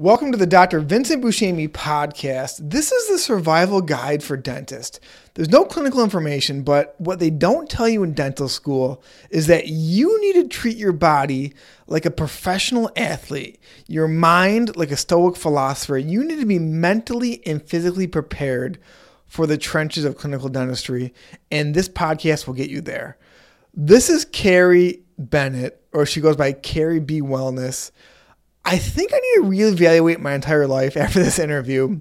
Welcome to the Dr. Vincent Buscemi podcast. This is the survival guide for dentists. There's no clinical information, but what they don't tell you in dental school is that you need to treat your body like a professional athlete, your mind like a stoic philosopher. You need to be mentally and physically prepared for the trenches of clinical dentistry, and this podcast will get you there. This is Carrie Bennett, or she goes by Carrie B Wellness. I think I need to reevaluate my entire life after this interview.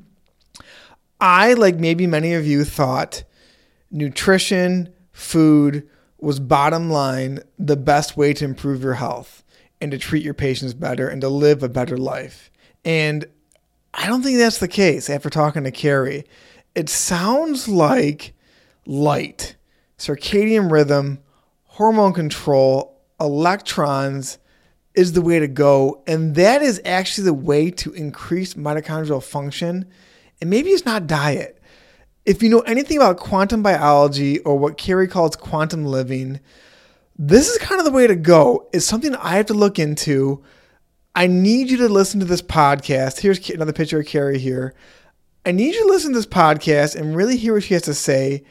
I, like maybe many of you, thought nutrition, food was bottom line the best way to improve your health and to treat your patients better and to live a better life. And I don't think that's the case after talking to Carrie. It sounds like light, circadian rhythm, hormone control, electrons, is the way to go. And that is actually the way to increase mitochondrial function. And maybe it's not diet. If you know anything about quantum biology or what Carrie calls quantum living, this is kind of the way to go. It's something I have to look into. I need you to listen to this podcast. Here's another picture of Carrie here. I need you to listen to this podcast and really hear what she has to say.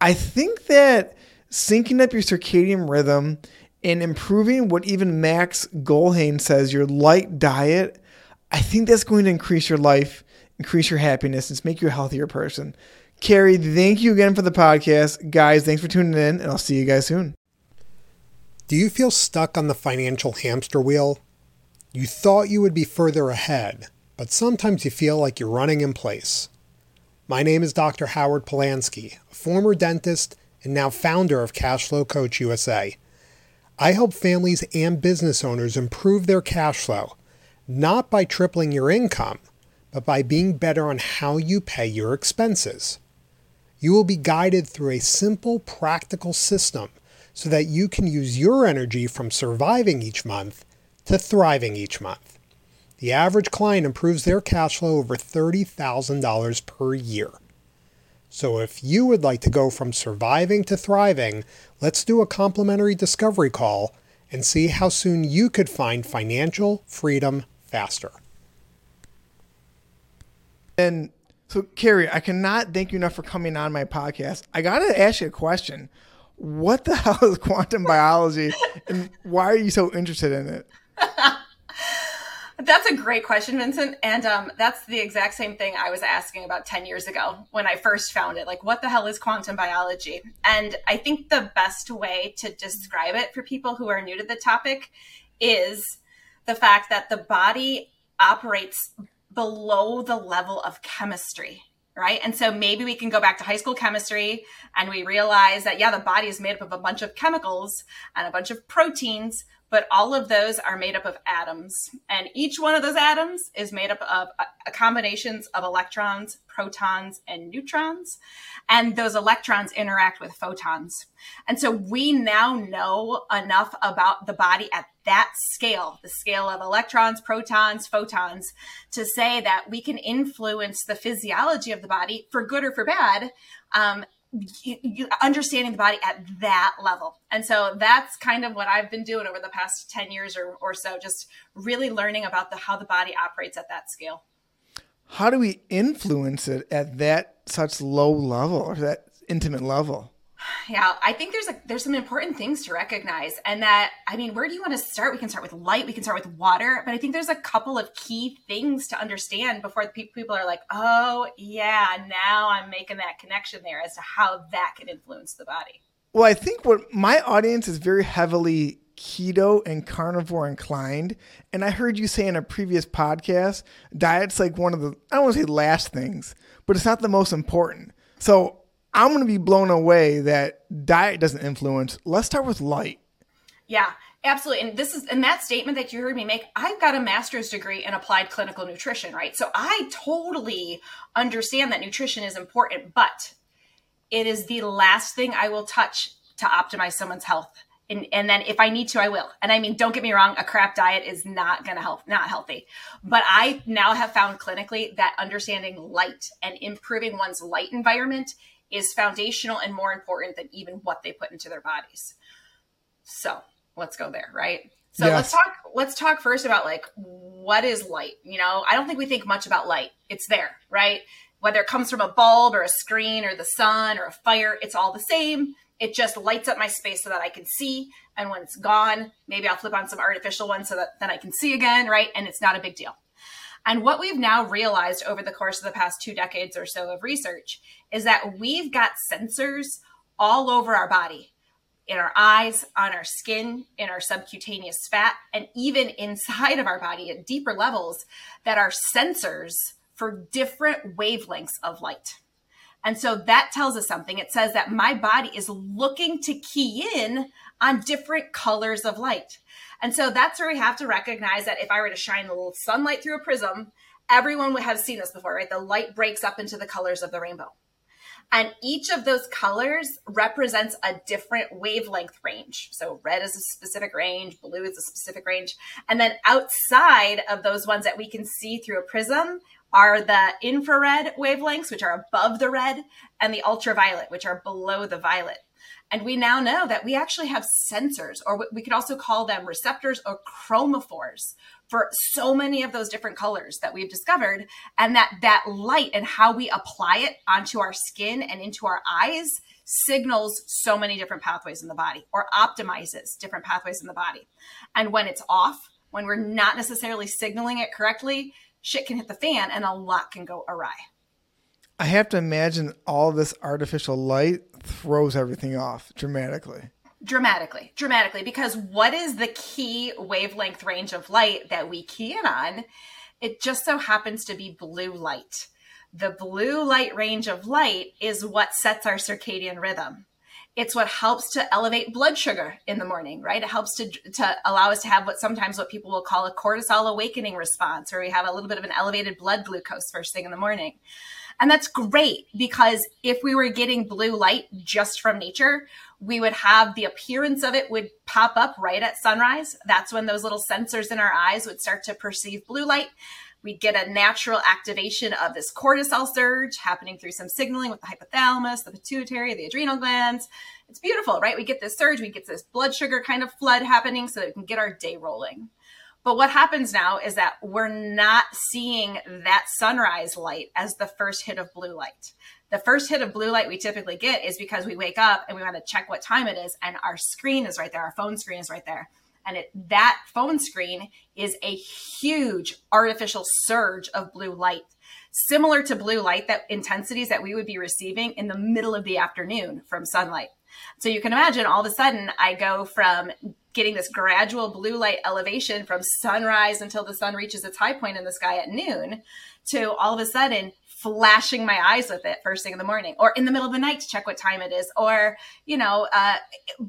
I think that syncing up your circadian rhythm in improving what even Max Gulhane says, your light diet, I think that's going to increase your life, increase your happiness, and make you a healthier person. Carrie, thank you again for the podcast. Guys, thanks for tuning in, and I'll see you guys soon. Do you feel stuck on the financial hamster wheel? You thought you would be further ahead, but sometimes you feel like you're running in place. My name is Dr. Howard Polansky, a former dentist and now founder of Cashflow Coach USA. I help families and business owners improve their cash flow, not by tripling your income, but by being better on how you pay your expenses. You will be guided through a simple, practical system so that you can use your energy from surviving each month to thriving each month. The average client improves their cash flow over $30,000 per year. So if you would like to go from surviving to thriving, let's do a complimentary discovery call and see how soon you could find financial freedom faster. And so, Carrie, I cannot thank you enough for coming on my podcast. I got to ask you a question. What the hell is quantum biology and why are you so interested in it? That's a great question, Vincent. And um, that's the exact same thing I was asking about 10 years ago when I first found it. Like, what the hell is quantum biology? And I think the best way to describe it for people who are new to the topic is the fact that the body operates below the level of chemistry. Right. And so maybe we can go back to high school chemistry and we realize that, yeah, the body is made up of a bunch of chemicals and a bunch of proteins, but all of those are made up of atoms. And each one of those atoms is made up of a, combinations of electrons, protons, and neutrons. And those electrons interact with photons. And so we now know enough about the body at that scale, the scale of electrons, protons, photons, to say that we can influence the physiology of the body for good or for bad. Um, you, you, understanding the body at that level. And so that's kind of what I've been doing over the past 10 years or, or so, just really learning about the how the body operates at that scale. How do we influence it at that such low level or that intimate level? Yeah, I think there's a there's some important things to recognize, and that I mean, where do you want to start? We can start with light, we can start with water, but I think there's a couple of key things to understand before people are like, oh yeah, now I'm making that connection there as to how that can influence the body. Well, I think what my audience is very heavily keto and carnivore inclined. And I heard you say in a previous podcast, diet's like one of the, I don't want to say last things, but it's not the most important. So I'm going to be blown away that diet doesn't influence. Let's start with light. Yeah, absolutely. And this is, and that statement that you heard me make, I've got a master's degree in applied clinical nutrition, right? So I totally understand that nutrition is important, but it is the last thing I will touch to optimize someone's health. And, and then if I need to, I will. And I mean, don't get me wrong, a crap diet is not going to help, not healthy. But I now have found clinically that understanding light and improving one's light environment is foundational and more important than even what they put into their bodies. So let's go there, right? So yes. let's talk let's talk first about like what is light? You know, I don't think we think much about light. It's there, right? Whether it comes from a bulb or a screen or the sun or a fire, it's all the same. It just lights up my space so that I can see. And when it's gone, maybe I'll flip on some artificial one so that then I can see again, right? And it's not a big deal. And what we've now realized over the course of the past two decades or so of research is that we've got sensors all over our body in our eyes, on our skin, in our subcutaneous fat, and even inside of our body at deeper levels that are sensors for different wavelengths of light. And so that tells us something. It says that my body is looking to key in on different colors of light. And so that's where we have to recognize that if I were to shine a little sunlight through a prism, everyone would have seen this before, right? The light breaks up into the colors of the rainbow. And each of those colors represents a different wavelength range. So red is a specific range, blue is a specific range. And then outside of those ones that we can see through a prism are the infrared wavelengths, which are above the red, and the ultraviolet, which are below the violet. And we now know that we actually have sensors, or we could also call them receptors or chromophores for so many of those different colors that we've discovered. And that that light and how we apply it onto our skin and into our eyes signals so many different pathways in the body or optimizes different pathways in the body. And when it's off, when we're not necessarily signaling it correctly, shit can hit the fan and a lot can go awry. I have to imagine all this artificial light throws everything off dramatically. Dramatically, dramatically, because what is the key wavelength range of light that we key in on? It just so happens to be blue light. The blue light range of light is what sets our circadian rhythm. It's what helps to elevate blood sugar in the morning, right? It helps to, to allow us to have what sometimes what people will call a cortisol awakening response, where we have a little bit of an elevated blood glucose first thing in the morning. And that's great because if we were getting blue light just from nature, we would have the appearance of it would pop up right at sunrise. That's when those little sensors in our eyes would start to perceive blue light. We'd get a natural activation of this cortisol surge happening through some signaling with the hypothalamus, the pituitary, the adrenal glands. It's beautiful, right? We get this surge, we get this blood sugar kind of flood happening so that we can get our day rolling. But what happens now is that we're not seeing that sunrise light as the first hit of blue light. The first hit of blue light we typically get is because we wake up and we want to check what time it is, and our screen is right there, our phone screen is right there. And it, that phone screen is a huge artificial surge of blue light, similar to blue light that intensities that we would be receiving in the middle of the afternoon from sunlight. So you can imagine all of a sudden I go from getting this gradual blue light elevation from sunrise until the sun reaches its high point in the sky at noon to all of a sudden flashing my eyes with it first thing in the morning or in the middle of the night to check what time it is or you know uh,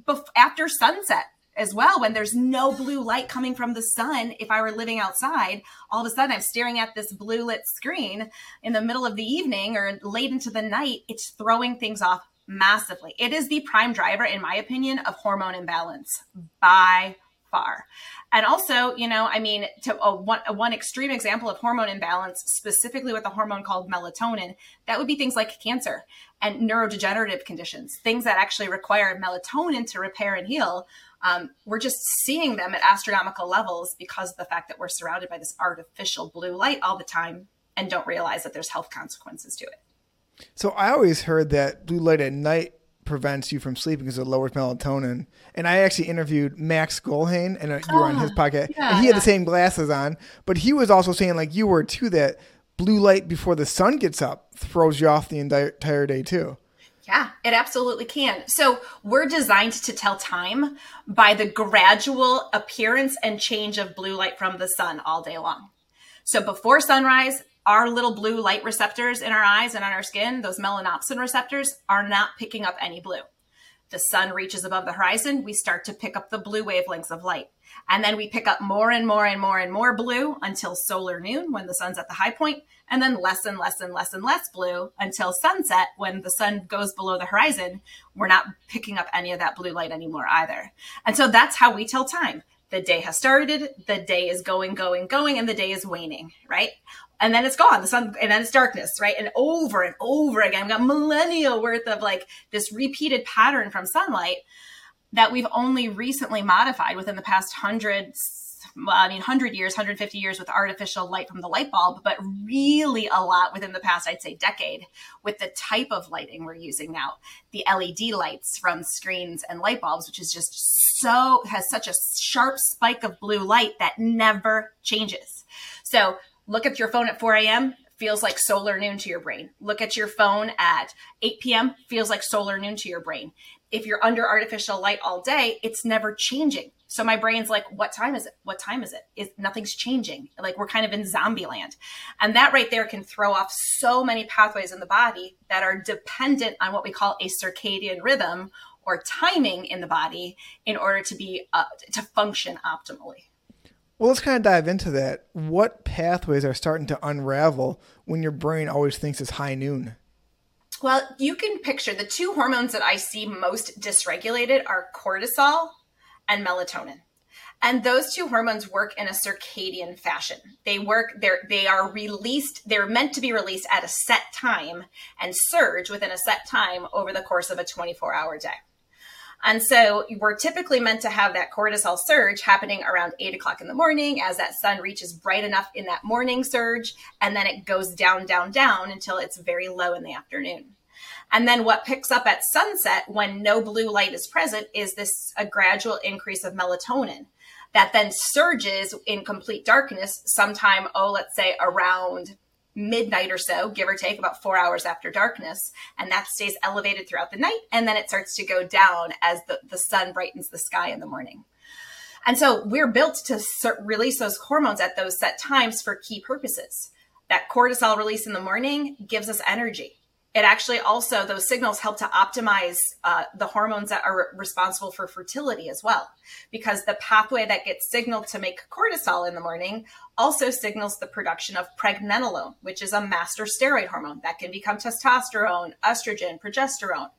bef- after sunset as well when there's no blue light coming from the sun if i were living outside all of a sudden i'm staring at this blue lit screen in the middle of the evening or late into the night it's throwing things off massively. It is the prime driver, in my opinion, of hormone imbalance by far. And also, you know, I mean, to a one, a one extreme example of hormone imbalance, specifically with a hormone called melatonin, that would be things like cancer and neurodegenerative conditions, things that actually require melatonin to repair and heal. Um, we're just seeing them at astronomical levels because of the fact that we're surrounded by this artificial blue light all the time and don't realize that there's health consequences to it. So I always heard that blue light at night prevents you from sleeping because it lowers melatonin. And I actually interviewed Max Gulhane, and uh, you were on his ah, podcast, yeah, and he had the same glasses on, but he was also saying, like you were too, that blue light before the sun gets up throws you off the entire day too. Yeah, it absolutely can. So we're designed to tell time by the gradual appearance and change of blue light from the sun all day long. So before sunrise, our little blue light receptors in our eyes and on our skin, those melanopsin receptors, are not picking up any blue. The sun reaches above the horizon, we start to pick up the blue wavelengths of light. And then we pick up more and more and more and more blue until solar noon when the sun's at the high point, and then less and less and less and less blue until sunset when the sun goes below the horizon. We're not picking up any of that blue light anymore either. And so that's how we tell time the day has started, the day is going, going, going, and the day is waning, right? And then it's gone, the sun, and then it's darkness, right? And over and over again, we've got millennia worth of like this repeated pattern from sunlight. That we've only recently modified within the past hundreds I mean, 100 years, 150 years with artificial light from the light bulb, but really a lot within the past, I'd say, decade with the type of lighting we're using now. The LED lights from screens and light bulbs, which is just so, has such a sharp spike of blue light that never changes. So look at your phone at 4 a.m feels like solar noon to your brain. Look at your phone at 8 p.m., feels like solar noon to your brain. If you're under artificial light all day, it's never changing. So my brain's like, what time is it? What time is it? Is nothing's changing. Like we're kind of in zombie land. And that right there can throw off so many pathways in the body that are dependent on what we call a circadian rhythm or timing in the body in order to be uh, to function optimally. Well, let's kind of dive into that. What pathways are starting to unravel when your brain always thinks it's high noon? Well, you can picture the two hormones that I see most dysregulated are cortisol and melatonin. And those two hormones work in a circadian fashion. They work, they're, they are released, they're meant to be released at a set time and surge within a set time over the course of a 24 hour day. And so we're typically meant to have that cortisol surge happening around eight o'clock in the morning as that sun reaches bright enough in that morning surge. And then it goes down, down, down until it's very low in the afternoon. And then what picks up at sunset when no blue light is present is this a gradual increase of melatonin that then surges in complete darkness sometime, oh, let's say around midnight or so, give or take about four hours after darkness. And that stays elevated throughout the night. And then it starts to go down as the, the sun brightens the sky in the morning. And so we're built to release those hormones at those set times for key purposes. That cortisol release in the morning gives us energy it actually also those signals help to optimize uh, the hormones that are responsible for fertility as well. Because the pathway that gets signaled to make cortisol in the morning also signals the production of pregnenolone which is a master steroid hormone that can become testosterone estrogen progesterone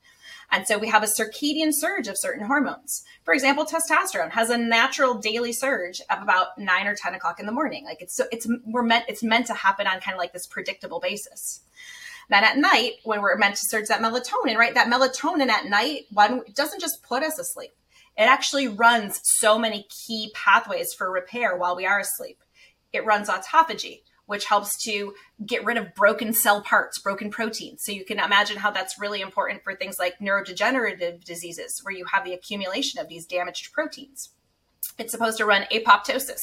and so we have a circadian surge of certain hormones. For example, testosterone has a natural daily surge of about nine or 10 o'clock in the morning. Like it's so it's we're meant it's meant to happen on kind of like this predictable basis. Then at night, when we're meant to surge that melatonin, right? That melatonin at night, one doesn't just put us asleep. It actually runs so many key pathways for repair while we are asleep. It runs autophagy, which helps to get rid of broken cell parts, broken proteins. So you can imagine how that's really important for things like neurodegenerative diseases, where you have the accumulation of these damaged proteins. It's supposed to run apoptosis,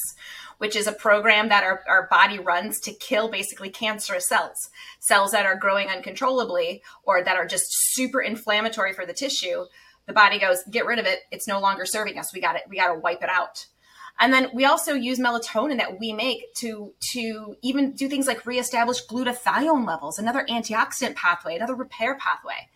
which is a program that our, our body runs to kill basically cancerous cells, cells that are growing uncontrollably or that are just super inflammatory for the tissue. The body goes, get rid of it. It's no longer serving us. We got it. We got to wipe it out. And then we also use melatonin that we make to to even do things like reestablish glutathione levels, another antioxidant pathway, another repair pathway.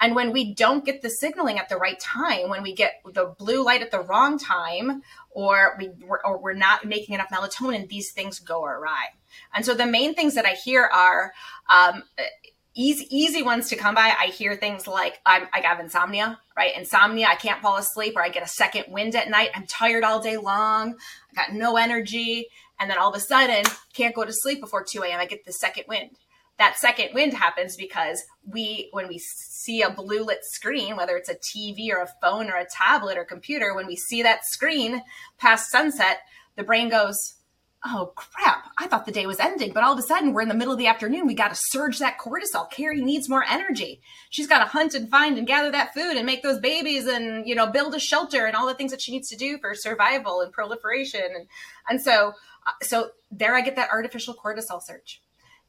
And when we don't get the signaling at the right time, when we get the blue light at the wrong time, or we or we're not making enough melatonin, these things go awry. And so the main things that I hear are um, easy easy ones to come by. I hear things like I'm, I have insomnia, right? Insomnia, I can't fall asleep, or I get a second wind at night. I'm tired all day long. I got no energy, and then all of a sudden, can't go to sleep before 2 a.m. I get the second wind that second wind happens because we when we see a blue lit screen whether it's a tv or a phone or a tablet or computer when we see that screen past sunset the brain goes oh crap. I thought the day was ending but all of a sudden we're in the middle of the afternoon. We got to surge that cortisol. Carrie needs more energy. She's got to hunt and find and gather that food and make those babies and you know build a shelter and all the things that she needs to do for survival and proliferation. And and so uh, so there i get that artificial cortisol surge.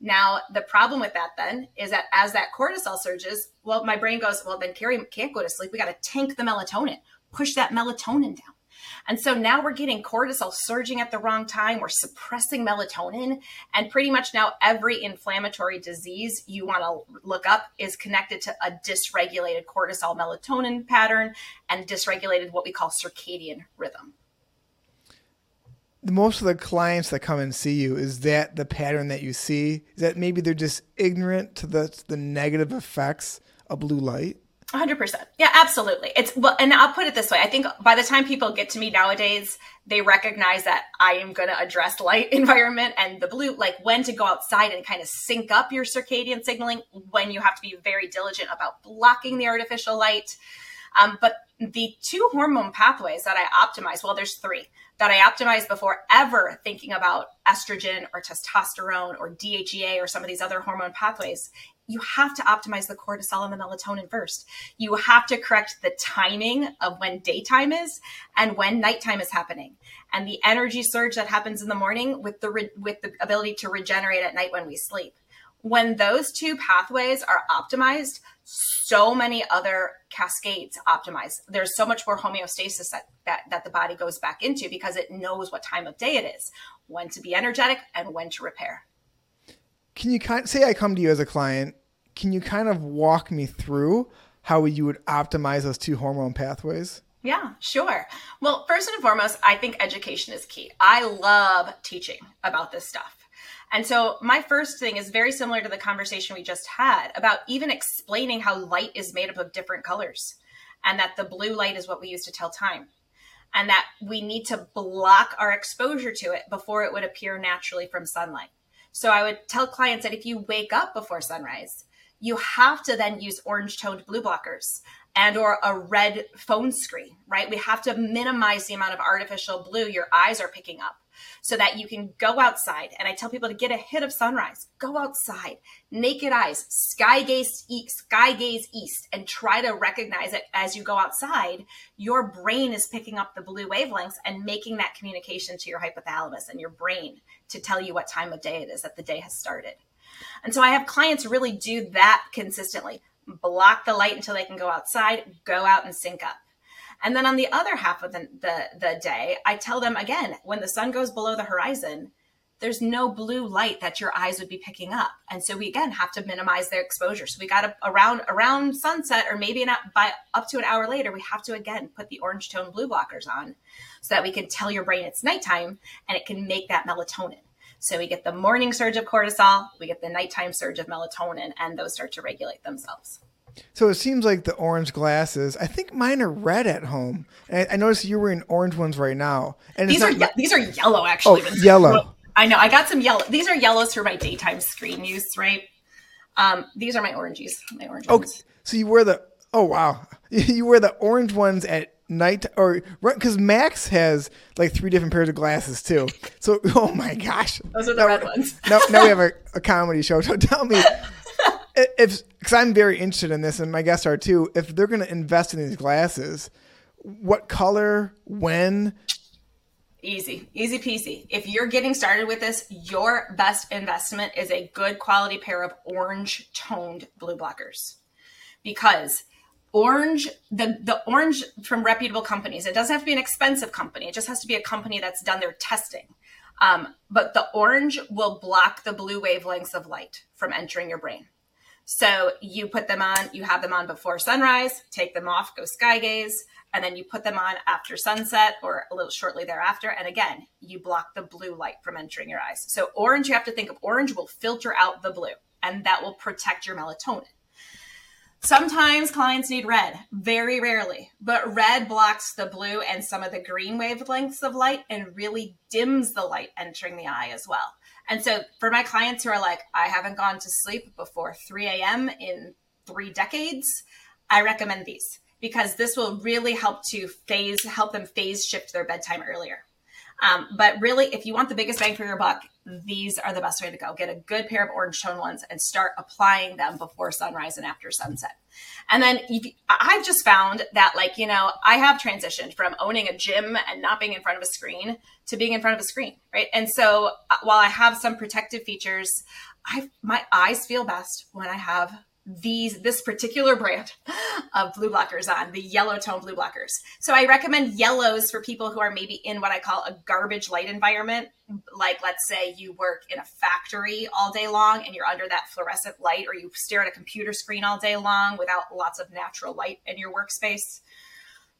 Now, the problem with that then is that as that cortisol surges, well, my brain goes, well, then Carrie can't go to sleep. We got to tank the melatonin, push that melatonin down. And so now we're getting cortisol surging at the wrong time. We're suppressing melatonin. And pretty much now every inflammatory disease you want to look up is connected to a dysregulated cortisol melatonin pattern and dysregulated what we call circadian rhythm most of the clients that come and see you is that the pattern that you see is that maybe they're just ignorant to the the negative effects of blue light 100% yeah absolutely. It's well and i'll put it this way. I think by the time people get to me nowadays they recognize that i am going to address light environment and the blue like when to go outside and kind of sync up your circadian signaling when you have to be very diligent about blocking the artificial light. Um, but the two hormone pathways that I optimize, well, there's three that I optimize before ever thinking about estrogen or testosterone or DHEA or some of these other hormone pathways. You have to optimize the cortisol and the melatonin first. You have to correct the timing of when daytime is and when nighttime is happening, and the energy surge that happens in the morning with the re- with the ability to regenerate at night when we sleep. When those two pathways are optimized, so many other cascades optimize. There's so much more homeostasis that, that, that the body goes back into because it knows what time of day it is, when to be energetic and when to repair. Can you kind of, say I come to you as a client? Can you kind of walk me through how you would optimize those two hormone pathways? Yeah, sure. Well, first and foremost, I think education is key. I love teaching about this stuff. And so my first thing is very similar to the conversation we just had about even explaining how light is made up of different colors and that the blue light is what we use to tell time and that we need to block our exposure to it before it would appear naturally from sunlight. So I would tell clients that if you wake up before sunrise, you have to then use orange toned blue blockers and or a red phone screen, right? We have to minimize the amount of artificial blue your eyes are picking up so that you can go outside. And I tell people to get a hit of sunrise, go outside, naked eyes, sky gaze east, sky gaze east, and try to recognize it as you go outside. Your brain is picking up the blue wavelengths and making that communication to your hypothalamus and your brain to tell you what time of day it is that the day has started. And so I have clients really do that consistently. Block the light until they can go outside, go out and sync up. And then on the other half of the, the, the day, I tell them again, when the sun goes below the horizon, there's no blue light that your eyes would be picking up. And so we again have to minimize their exposure. So we got to around around sunset or maybe an, by up to an hour later, we have to again put the orange tone blue blockers on so that we can tell your brain it's nighttime and it can make that melatonin. So we get the morning surge of cortisol, we get the nighttime surge of melatonin, and those start to regulate themselves. So it seems like the orange glasses. I think mine are red at home. And I, I noticed you're wearing orange ones right now. And these are ye- these are yellow actually. Oh, yellow. I know. I got some yellow. These are yellows for my daytime screen use, right? Um, these are my oranges. My orange okay. ones. So you wear the oh wow, you wear the orange ones at night or because Max has like three different pairs of glasses too. So oh my gosh, those are the now, red ones. now, now we have a, a comedy show. So tell me, if because I'm very interested in this, and my guests are too. If they're going to invest in these glasses, what color, when? Easy, easy peasy. If you're getting started with this, your best investment is a good quality pair of orange toned blue blockers, because orange the the orange from reputable companies it doesn't have to be an expensive company it just has to be a company that's done their testing um, but the orange will block the blue wavelengths of light from entering your brain so you put them on, you have them on before sunrise, take them off, go sky gaze, and then you put them on after sunset or a little shortly thereafter. And again, you block the blue light from entering your eyes. So orange, you have to think of orange will filter out the blue and that will protect your melatonin. Sometimes clients need red, very rarely, but red blocks the blue and some of the green wavelengths of light and really dims the light entering the eye as well. And so for my clients who are like, I haven't gone to sleep before 3 a.m. in three decades, I recommend these because this will really help to phase, help them phase shift their bedtime earlier. Um, but really, if you want the biggest bang for your buck, these are the best way to go. Get a good pair of orange tone ones and start applying them before sunrise and after sunset. And then I've just found that, like, you know, I have transitioned from owning a gym and not being in front of a screen to being in front of a screen, right? And so uh, while I have some protective features, I my eyes feel best when I have these this particular brand of blue blockers on the yellow tone blue blockers. So i recommend yellows for people who are maybe in what i call a garbage light environment. Like let's say you work in a factory all day long and you're under that fluorescent light or you stare at a computer screen all day long without lots of natural light in your workspace.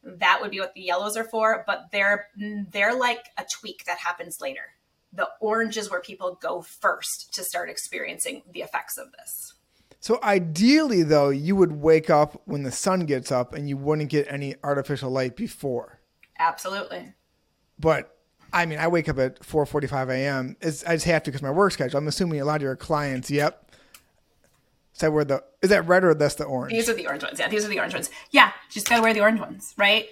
That would be what the yellows are for but they're they're like a tweak that happens later. The orange is where people go first to start experiencing the effects of this so ideally, though, you would wake up when the sun gets up, and you wouldn't get any artificial light before. Absolutely. But I mean, I wake up at 4:45 a.m. It's, I just have to because my work schedule. I'm assuming a lot of your clients. Yep. Is that where the is that red or that's the orange? These are the orange ones. Yeah, these are the orange ones. Yeah, just gotta wear the orange ones, right?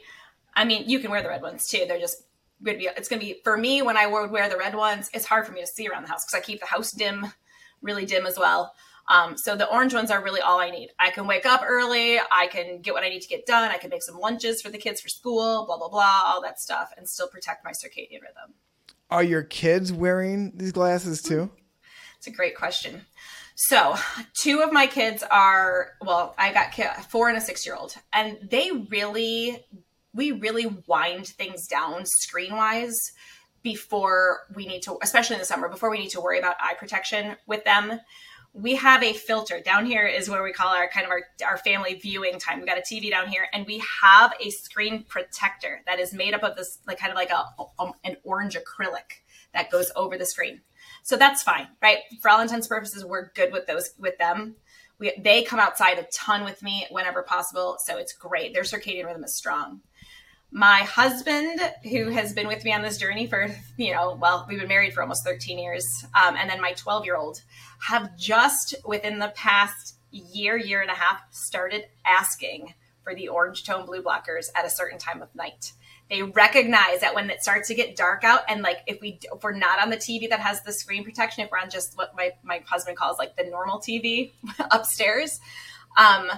I mean, you can wear the red ones too. They're just gonna be. It's gonna be for me when I would wear the red ones. It's hard for me to see around the house because I keep the house dim, really dim as well. Um, so the orange ones are really all I need. I can wake up early. I can get what I need to get done. I can make some lunches for the kids for school. Blah blah blah, all that stuff, and still protect my circadian rhythm. Are your kids wearing these glasses too? It's a great question. So, two of my kids are, well, I got four and a six year old, and they really, we really wind things down screen wise before we need to, especially in the summer, before we need to worry about eye protection with them. We have a filter down here, is where we call our kind of our, our family viewing time. We got a TV down here, and we have a screen protector that is made up of this, like kind of like a, a an orange acrylic that goes over the screen. So that's fine, right? For all intents and purposes, we're good with those with them. We, they come outside a ton with me whenever possible, so it's great. Their circadian rhythm is strong. My husband, who has been with me on this journey for, you know, well, we've been married for almost 13 years, um, and then my 12 year old have just within the past year, year and a half started asking for the orange tone blue blockers at a certain time of night. They recognize that when it starts to get dark out and like if we if we're not on the tv that has the screen protection if we're on just what my, my husband calls like the normal tv upstairs um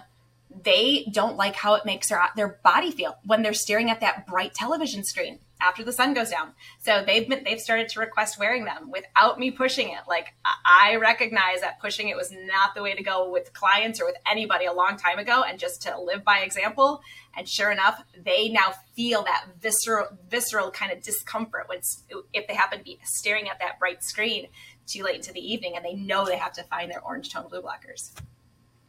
they don't like how it makes their their body feel when they're staring at that bright television screen after the sun goes down. So they've been they've started to request wearing them without me pushing it. Like I recognize that pushing it was not the way to go with clients or with anybody a long time ago, and just to live by example. And sure enough, they now feel that visceral visceral kind of discomfort when if they happen to be staring at that bright screen too late into the evening, and they know they have to find their orange tone blue blockers.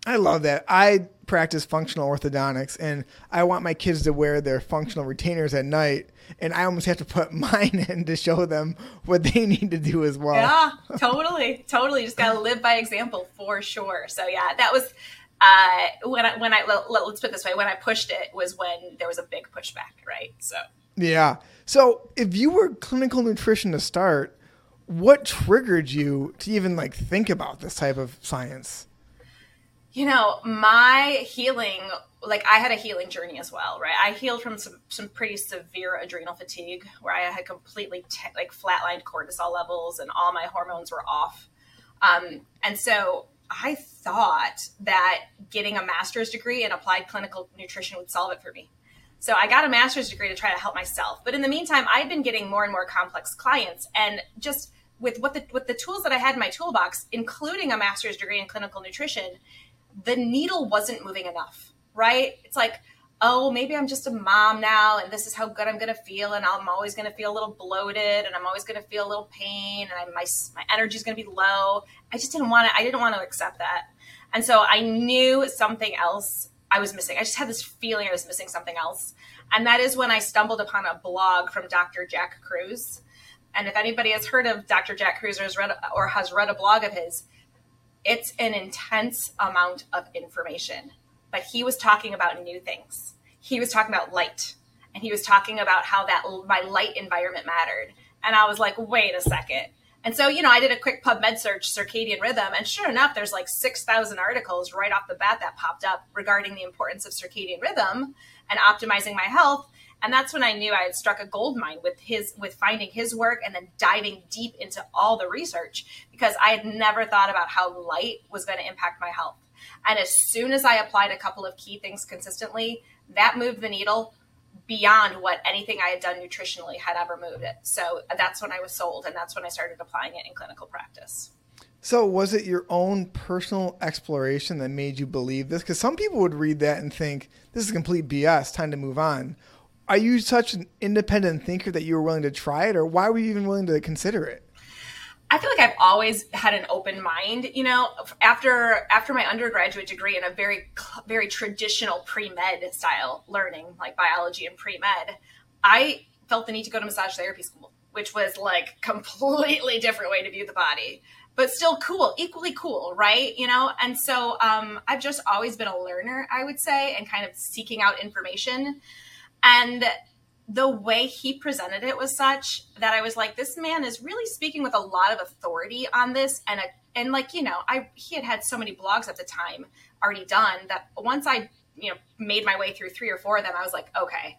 I love that. I practice functional orthodontics and I want my kids to wear their functional retainers at night and I almost have to put mine in to show them what they need to do as well. Yeah, totally. totally. Just got to live by example for sure. So yeah, that was uh, when I when I let, us put it this way, when I pushed it was when there was a big pushback, right? So Yeah. So if you were clinical nutrition to start, what triggered you to even like think about this type of science? You know, my healing, like I had a healing journey as well, right? I healed from some, some pretty severe adrenal fatigue where I had completely t- like flatlined cortisol levels and all my hormones were off. Um, and so I thought that getting a master's degree in applied clinical nutrition would solve it for me. So I got a master's degree to try to help myself. But in the meantime, I've been getting more and more complex clients and just with what the with the tools that I had in my toolbox, including a master's degree in clinical nutrition, the needle wasn't moving enough, right? It's like, oh, maybe I'm just a mom now and this is how good I'm going to feel. And I'm always going to feel a little bloated and I'm always going to feel a little pain and I, my, my energy is going to be low. I just didn't want to, I didn't want to accept that. And so I knew something else I was missing. I just had this feeling I was missing something else. And that is when I stumbled upon a blog from Dr. Jack Kruse. And if anybody has heard of Dr. Jack Kruse or has read, or has read a blog of his, it's an intense amount of information. But he was talking about new things. He was talking about light, and he was talking about how that my light environment mattered. And I was like, wait a second. And so, you know, I did a quick PubMed search, circadian rhythm, and sure enough, there's like 6,000 articles right off the bat that popped up regarding the importance of circadian rhythm and optimizing my health and that's when i knew i had struck a gold mine with his with finding his work and then diving deep into all the research because i had never thought about how light was going to impact my health and as soon as i applied a couple of key things consistently that moved the needle beyond what anything i had done nutritionally had ever moved it so that's when i was sold and that's when i started applying it in clinical practice so, was it your own personal exploration that made you believe this? Because some people would read that and think this is complete BS. Time to move on are you such an independent thinker that you were willing to try it, or why were you even willing to consider it? I feel like I've always had an open mind. You know, after after my undergraduate degree in a very very traditional pre med style learning, like biology and pre med, I felt the need to go to massage therapy school, which was like completely different way to view the body, but still cool, equally cool, right? You know, and so um, I've just always been a learner, I would say, and kind of seeking out information. And the way he presented it was such that I was like, this man is really speaking with a lot of authority on this and a And like, you know, I he had had so many blogs at the time already done that once I, you know, made my way through three or four of them, I was like, okay,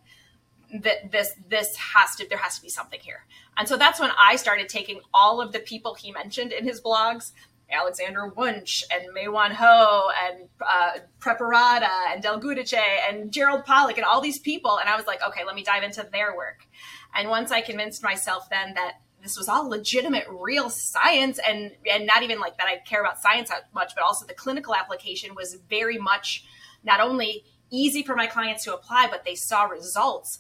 that this this has to there has to be something here. And so that's when I started taking all of the people he mentioned in his blogs Alexander Wunsch and Mae-Wan Ho and uh, Preparata and Del Giudice and Gerald Pollack and all these people. And I was like, okay, let me dive into their work. And once I convinced myself then that this was all legitimate, real science, and and not even like that I care about science that much, but also the clinical application was very much not only easy for my clients to apply, but they saw results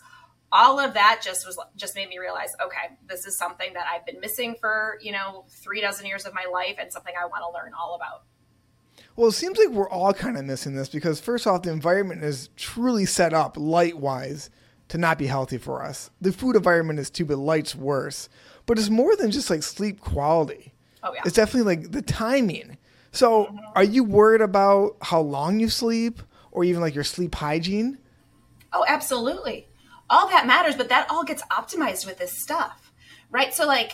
all of that just was just made me realize okay this is something that i've been missing for you know three dozen years of my life and something i want to learn all about. Well it seems like we're all kind of missing this because first off the environment is truly set up light wise to not be healthy for us. The food environment is too but light's worse. But it's more than just like sleep quality. Oh yeah. It's definitely like the timing. So mm-hmm. are you worried about how long you sleep or even like your sleep hygiene? Oh absolutely all that matters, but that all gets optimized with this stuff, right? So, like,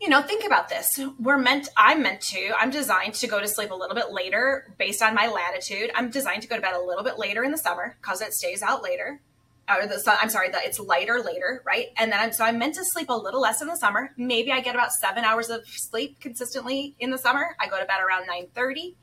you know, think about this. We're meant, I'm meant to, I'm designed to go to sleep a little bit later based on my latitude. I'm designed to go to bed a little bit later in the summer because it stays out later. Or the sun, I'm sorry, the, it's lighter later, right? And then I'm, so I'm meant to sleep a little less in the summer. Maybe I get about seven hours of sleep consistently in the summer. I go to bed around 9 30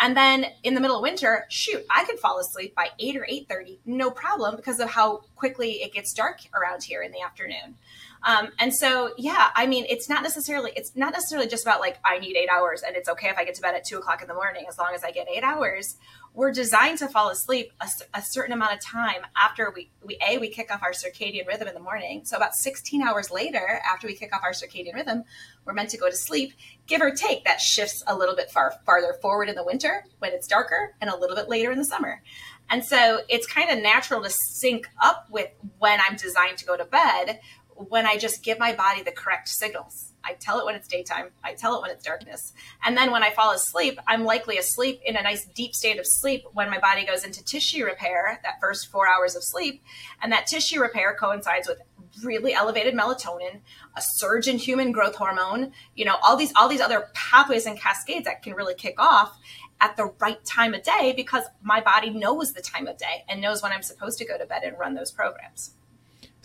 and then in the middle of winter, shoot, I could fall asleep by 8 or 8:30, no problem because of how quickly it gets dark around here in the afternoon. Um, and so, yeah, I mean, it's not necessarily it's not necessarily just about like I need eight hours and it's okay if I get to bed at two o'clock in the morning as long as I get eight hours. We're designed to fall asleep a, a certain amount of time after we we a we kick off our circadian rhythm in the morning. So about 16 hours later, after we kick off our circadian rhythm, we're meant to go to sleep. Give or take, that shifts a little bit far farther forward in the winter when it's darker, and a little bit later in the summer. And so it's kind of natural to sync up with when I'm designed to go to bed when I just give my body the correct signals. I tell it when it's daytime, I tell it when it's darkness. And then when I fall asleep, I'm likely asleep in a nice deep state of sleep when my body goes into tissue repair, that first four hours of sleep. And that tissue repair coincides with really elevated melatonin, a surge in human growth hormone, you know, all these all these other pathways and cascades that can really kick off at the right time of day because my body knows the time of day and knows when I'm supposed to go to bed and run those programs.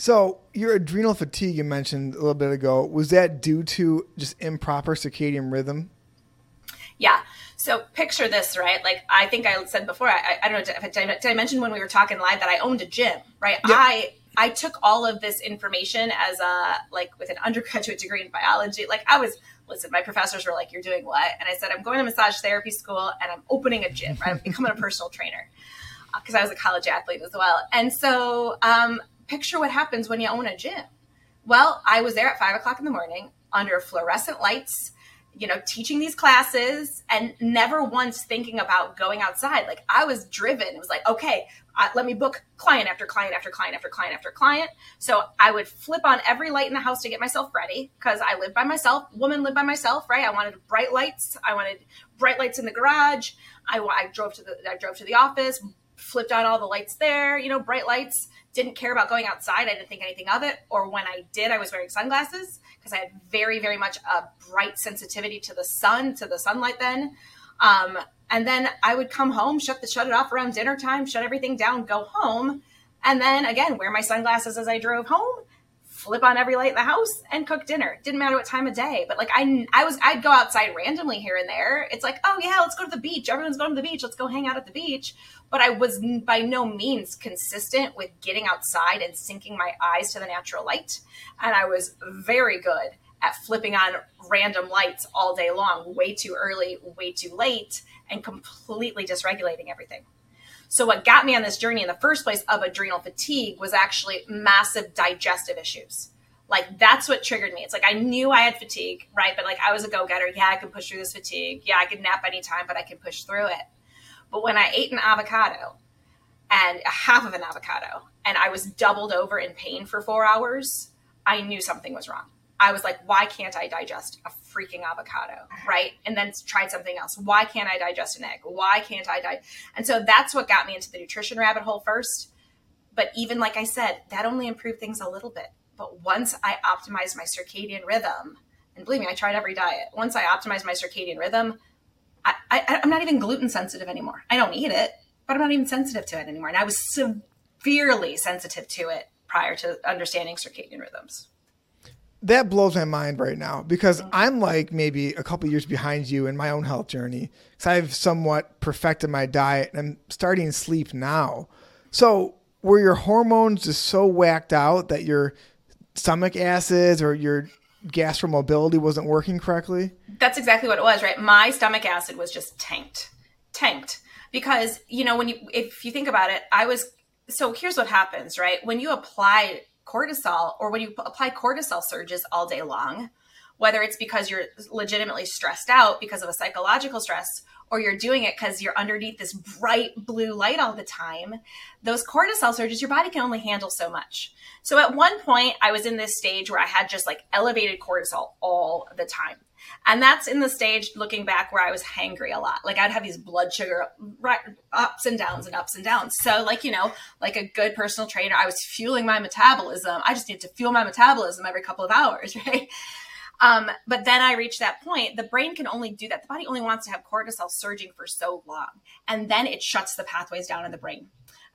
So your adrenal fatigue you mentioned a little bit ago was that due to just improper circadian rhythm? Yeah. So picture this, right? Like I think I said before. I, I don't know. Did I, did I, mention when we were talking live that I owned a gym? Right. Yep. I I took all of this information as a like with an undergraduate degree in biology. Like I was listen, my professors were like, "You're doing what?" And I said, "I'm going to massage therapy school and I'm opening a gym. Right? I'm becoming a personal trainer." Because uh, I was a college athlete as well, and so um, picture what happens when you own a gym. Well, I was there at five o'clock in the morning under fluorescent lights, you know, teaching these classes and never once thinking about going outside. Like I was driven. It was like, okay, uh, let me book client after client after client after client after client. So I would flip on every light in the house to get myself ready because I lived by myself. Woman lived by myself, right? I wanted bright lights. I wanted bright lights in the garage. I, I drove to the I drove to the office, flipped on all the lights there. You know, bright lights didn't care about going outside. I didn't think anything of it. Or when I did, I was wearing sunglasses because I had very, very much a bright sensitivity to the sun, to the sunlight then. Um, and then I would come home, shut the shut it off around dinner time, shut everything down, go home, and then again wear my sunglasses as I drove home, flip on every light in the house and cook dinner. Didn't matter what time of day, but like I, I was, I'd go outside randomly here and there. It's like, oh yeah, let's go to the beach. Everyone's going to the beach. Let's go hang out at the beach. But I was by no means consistent with getting outside and syncing my eyes to the natural light. And I was very good at flipping on random lights all day long, way too early, way too late, and completely dysregulating everything. So, what got me on this journey in the first place of adrenal fatigue was actually massive digestive issues. Like, that's what triggered me. It's like I knew I had fatigue, right? But like, I was a go getter. Yeah, I can push through this fatigue. Yeah, I can nap anytime, but I can push through it. But when I ate an avocado and a half of an avocado and I was doubled over in pain for four hours, I knew something was wrong. I was like, why can't I digest a freaking avocado? Right. And then tried something else. Why can't I digest an egg? Why can't I die? And so that's what got me into the nutrition rabbit hole first. But even like I said, that only improved things a little bit. But once I optimized my circadian rhythm, and believe me, I tried every diet. Once I optimized my circadian rhythm, I, I, I'm not even gluten sensitive anymore. I don't eat it, but I'm not even sensitive to it anymore. And I was severely sensitive to it prior to understanding circadian rhythms that blows my mind right now because I'm like maybe a couple years behind you in my own health journey because I've somewhat perfected my diet and I'm starting to sleep now. So, were your hormones just so whacked out that your stomach acids or your gastromobility wasn't working correctly? That's exactly what it was, right? My stomach acid was just tanked, tanked because you know when you if you think about it, I was so here's what happens, right? When you apply cortisol or when you apply cortisol surges all day long, whether it's because you're legitimately stressed out because of a psychological stress or you're doing it because you're underneath this bright blue light all the time, those cortisol surges, your body can only handle so much. So at one point, I was in this stage where I had just like elevated cortisol all the time. And that's in the stage looking back where I was hangry a lot. Like I'd have these blood sugar ups and downs and ups and downs. So, like, you know, like a good personal trainer, I was fueling my metabolism. I just need to fuel my metabolism every couple of hours, right? Um, but then I reached that point. The brain can only do that. The body only wants to have cortisol surging for so long. And then it shuts the pathways down in the brain.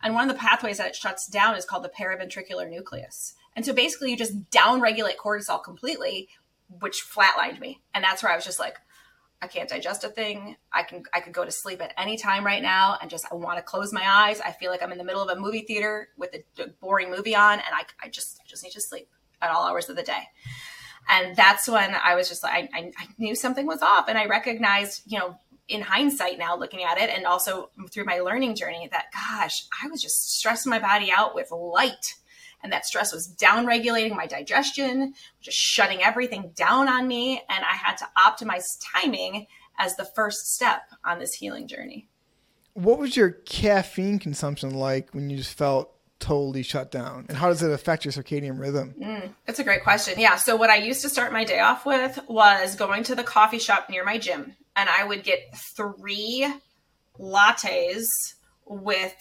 And one of the pathways that it shuts down is called the paraventricular nucleus. And so basically, you just downregulate cortisol completely, which flatlined me. And that's where I was just like, I can't digest a thing. I can I could go to sleep at any time right now and just I want to close my eyes. I feel like I'm in the middle of a movie theater with a, boring movie on and I, I just I just need to sleep at all hours of the day. And that's when I was just like I, I knew something was off and I recognized, you know, in hindsight now looking at it and also through my learning journey that gosh, I was just stressing my body out with light and that stress was down regulating my digestion, just shutting everything down on me. And I had to optimize timing as the first step on this healing journey. What was your caffeine consumption like when you just felt totally shut down? And how does it affect your circadian rhythm? Mm, that's a great question. Yeah. So, what I used to start my day off with was going to the coffee shop near my gym, and I would get three lattes with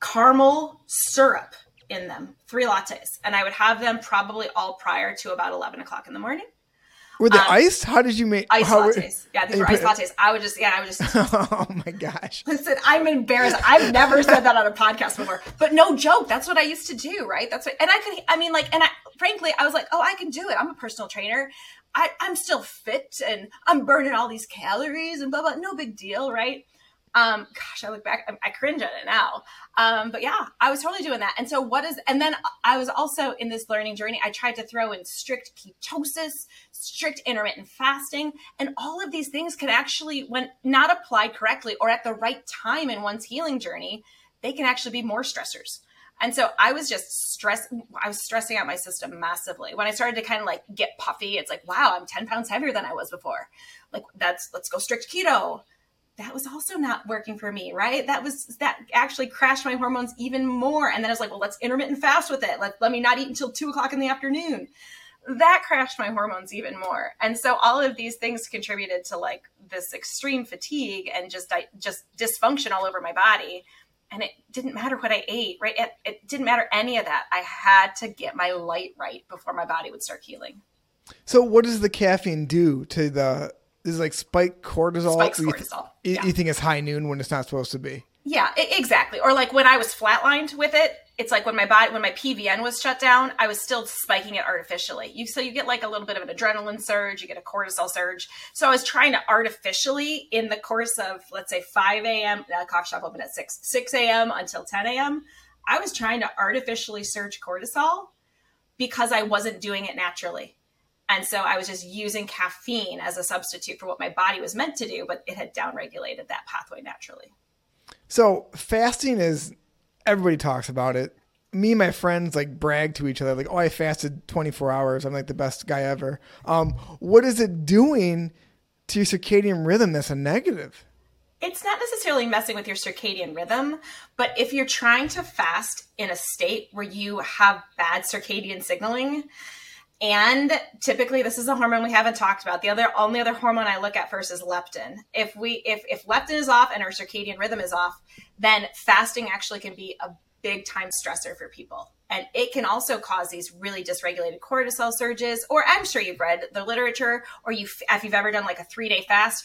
caramel syrup in them, three lattes, and I would have them probably all prior to about eleven o'clock in the morning. Were they um, iced? How did you make ice lattes? Were, yeah, these were ice lattes. I would just, yeah, I would just. oh my gosh! Listen, I'm embarrassed. I've never said that on a podcast before, but no joke. That's what I used to do, right? That's what, and I could, I mean, like, and I, frankly, I was like, oh, I can do it. I'm a personal trainer. I, I'm still fit, and I'm burning all these calories and blah blah. No big deal, right? Um, gosh, I look back, I, I cringe at it now. Um, but yeah, I was totally doing that. And so what is, and then I was also in this learning journey, I tried to throw in strict ketosis, strict intermittent fasting, and all of these things can actually, when not applied correctly or at the right time in one's healing journey, they can actually be more stressors. And so I was just stress. I was stressing out my system massively. When I started to kind of like get puffy, it's like, wow, I'm 10 pounds heavier than I was before. Like that's, let's go strict keto that was also not working for me, right? That was that actually crashed my hormones even more. And then I was like, well, let's intermittent fast with it. Let, let me not eat until two o'clock in the afternoon. That crashed my hormones even more. And so all of these things contributed to like this extreme fatigue and just just dysfunction all over my body. And it didn't matter what I ate, right? It, it didn't matter any of that. I had to get my light right before my body would start healing. So, what does the caffeine do to the is like spike cortisol. Spikes you, cortisol. You, yeah. you think it's high noon when it's not supposed to be. Yeah, exactly. Or like when I was flatlined with it, it's like when my body when my PVN was shut down, I was still spiking it artificially. You so you get like a little bit of an adrenaline surge, you get a cortisol surge. So I was trying to artificially in the course of let's say 5 a.m. The coffee shop open at 6 6 a.m. until 10 a.m. I was trying to artificially surge cortisol because I wasn't doing it naturally. And so I was just using caffeine as a substitute for what my body was meant to do, but it had downregulated that pathway naturally. So fasting is everybody talks about it. Me and my friends like brag to each other, like, "Oh, I fasted 24 hours. I'm like the best guy ever." Um, what is it doing to your circadian rhythm that's a negative? It's not necessarily messing with your circadian rhythm, but if you're trying to fast in a state where you have bad circadian signaling, and typically this is a hormone we haven't talked about. The other only other hormone I look at first is leptin. If we if if leptin is off and our circadian rhythm is off, then fasting actually can be a big time stressor for people. and it can also cause these really dysregulated cortisol surges or i'm sure you've read the literature or you if you've ever done like a three day fast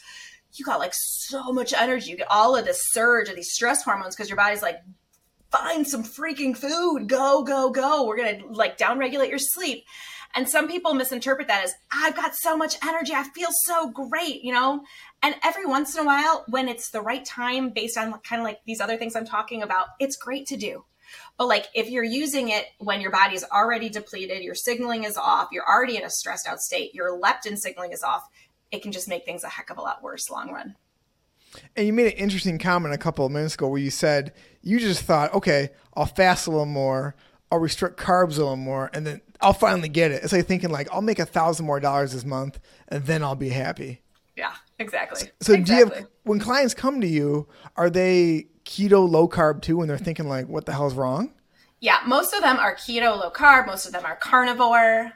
you got like so much energy you get all of this surge of these stress hormones because your body's like find some freaking food go go go we're gonna like downregulate your sleep and some people misinterpret that as i've got so much energy i feel so great you know and every once in a while when it's the right time based on kind of like these other things i'm talking about it's great to do but like if you're using it when your body is already depleted, your signaling is off, you're already in a stressed out state, your leptin signaling is off, it can just make things a heck of a lot worse long run. And you made an interesting comment a couple of minutes ago where you said you just thought, okay, I'll fast a little more, I'll restrict carbs a little more, and then I'll finally get it. It's like thinking like I'll make a thousand more dollars this month, and then I'll be happy. Yeah, exactly. So exactly. do you have when clients come to you, are they keto low carb too when they're thinking like what the hell's wrong yeah most of them are keto low carb most of them are carnivore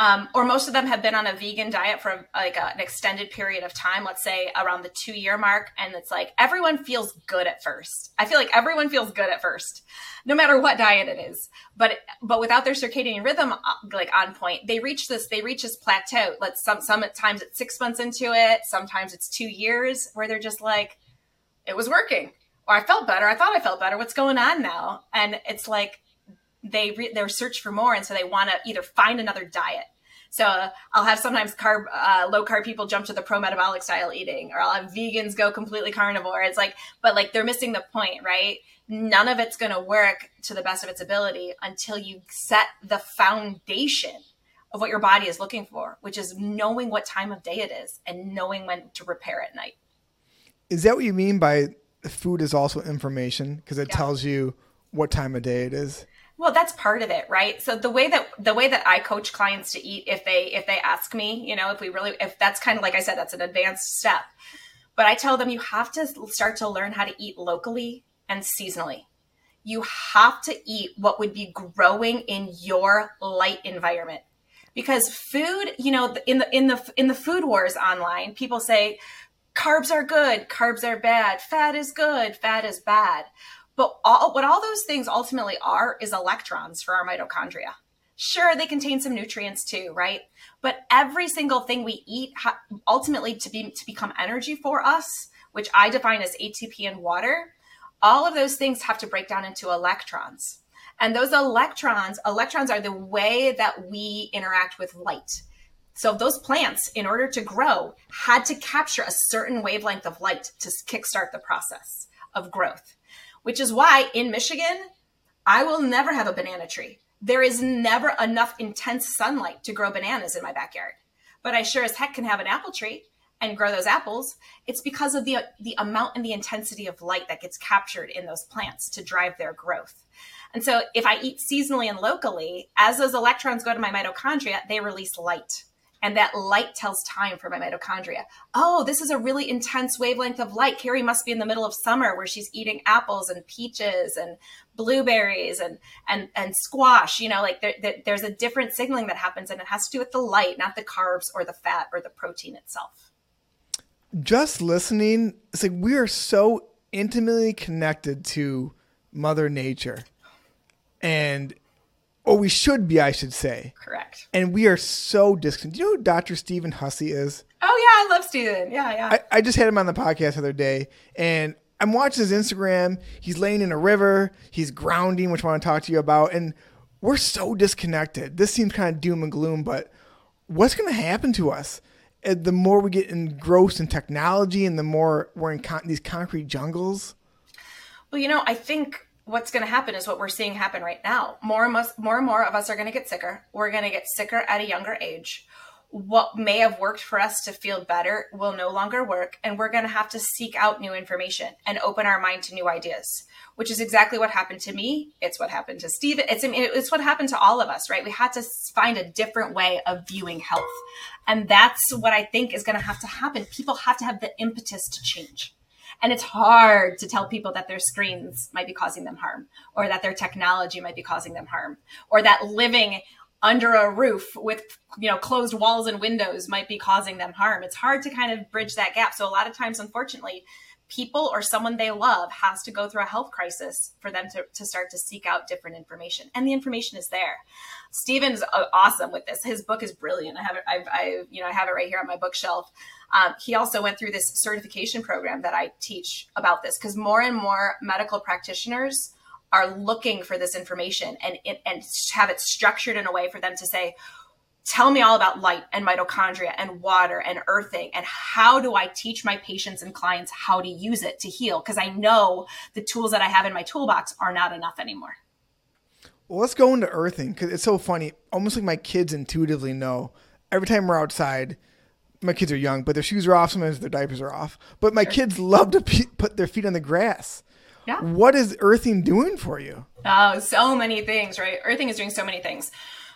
um, or most of them have been on a vegan diet for like a, an extended period of time let's say around the two year mark and it's like everyone feels good at first i feel like everyone feels good at first no matter what diet it is but but without their circadian rhythm uh, like on point they reach this they reach this plateau let's some sometimes it's six months into it sometimes it's two years where they're just like it was working or I felt better. I thought I felt better. What's going on now? And it's like they re- they're search for more, and so they want to either find another diet. So uh, I'll have sometimes carb uh, low carb people jump to the pro metabolic style eating, or I'll have vegans go completely carnivore. It's like, but like they're missing the point, right? None of it's going to work to the best of its ability until you set the foundation of what your body is looking for, which is knowing what time of day it is and knowing when to repair at night. Is that what you mean by food is also information because it yeah. tells you what time of day it is well that's part of it right? So the way that the way that i coach clients to eat if they if they ask me you know if we really if that's kind of like i said that's an advanced step. But i tell them you have to start to learn how to eat locally and seasonally. You have to eat what would be growing in your light environment. Because food you know in the in the in the food wars online people say carbs are good, carbs are bad, fat is good, fat is bad. But all, what all those things ultimately are is electrons for our mitochondria. Sure, they contain some nutrients too, right? But every single thing we eat ultimately to be to become energy for us, which I define as ATP and water, all of those things have to break down into electrons. And those electrons, electrons are the way that we interact with light. So those plants, in order to grow, had to capture a certain wavelength of light to kickstart the process of growth, which is why in Michigan, I will never have a banana tree. There is never enough intense sunlight to grow bananas in my backyard. But I sure as heck can have an apple tree and grow those apples. It's because of the the amount and the intensity of light that gets captured in those plants to drive their growth. And so if I eat seasonally and locally, as those electrons go to my mitochondria, they release light. And that light tells time for my mitochondria. Oh, this is a really intense wavelength of light. Carrie must be in the middle of summer where she's eating apples and peaches and blueberries and and and squash. You know, like there, there, there's a different signaling that happens, and it has to do with the light, not the carbs or the fat or the protein itself. Just listening, it's like we are so intimately connected to Mother Nature, and or we should be, I should say. Correct. And we are so disconnected. Do you know who Dr. Stephen Hussey is? Oh yeah, I love Stephen. Yeah, yeah. I, I just had him on the podcast the other day, and I'm watching his Instagram. He's laying in a river. He's grounding, which I want to talk to you about. And we're so disconnected. This seems kind of doom and gloom, but what's going to happen to us? Uh, the more we get engrossed in technology and the more we're in con- these concrete jungles? Well, you know, I think what's going to happen is what we're seeing happen right now. More and more, more and more of us are going to get sicker. We're going to get sicker at a younger age. What may have worked for us to feel better will no longer work, and we're going to have to seek out new information and open our mind to new ideas. Which is exactly what happened to me. It's what happened to Steve. It's it's what happened to all of us, right? We had to find a different way of viewing health, and that's what I think is going to have to happen. People have to have the impetus to change and it's hard to tell people that their screens might be causing them harm or that their technology might be causing them harm or that living under a roof with you know closed walls and windows might be causing them harm it's hard to kind of bridge that gap so a lot of times unfortunately people or someone they love has to go through a health crisis for them to, to start to seek out different information. And the information is there. Stephen's uh, awesome with this. His book is brilliant. I have it, I've, I, you know, I have it right here on my bookshelf. Um, he also went through this certification program that I teach about this because more and more medical practitioners are looking for this information and, and have it structured in a way for them to say, tell me all about light and mitochondria and water and earthing and how do i teach my patients and clients how to use it to heal? Because i know the tools that i have in my toolbox are not enough anymore. Well let's go into earthing because it's so funny. Almost like my kids intuitively know every time we're outside my kids are young but their shoes are off sometimes their diapers are off. But my sure. kids love to p- put their feet on the grass. Yeah. What is earthing doing for you? Oh, so many things, right? Earthing is doing so many things.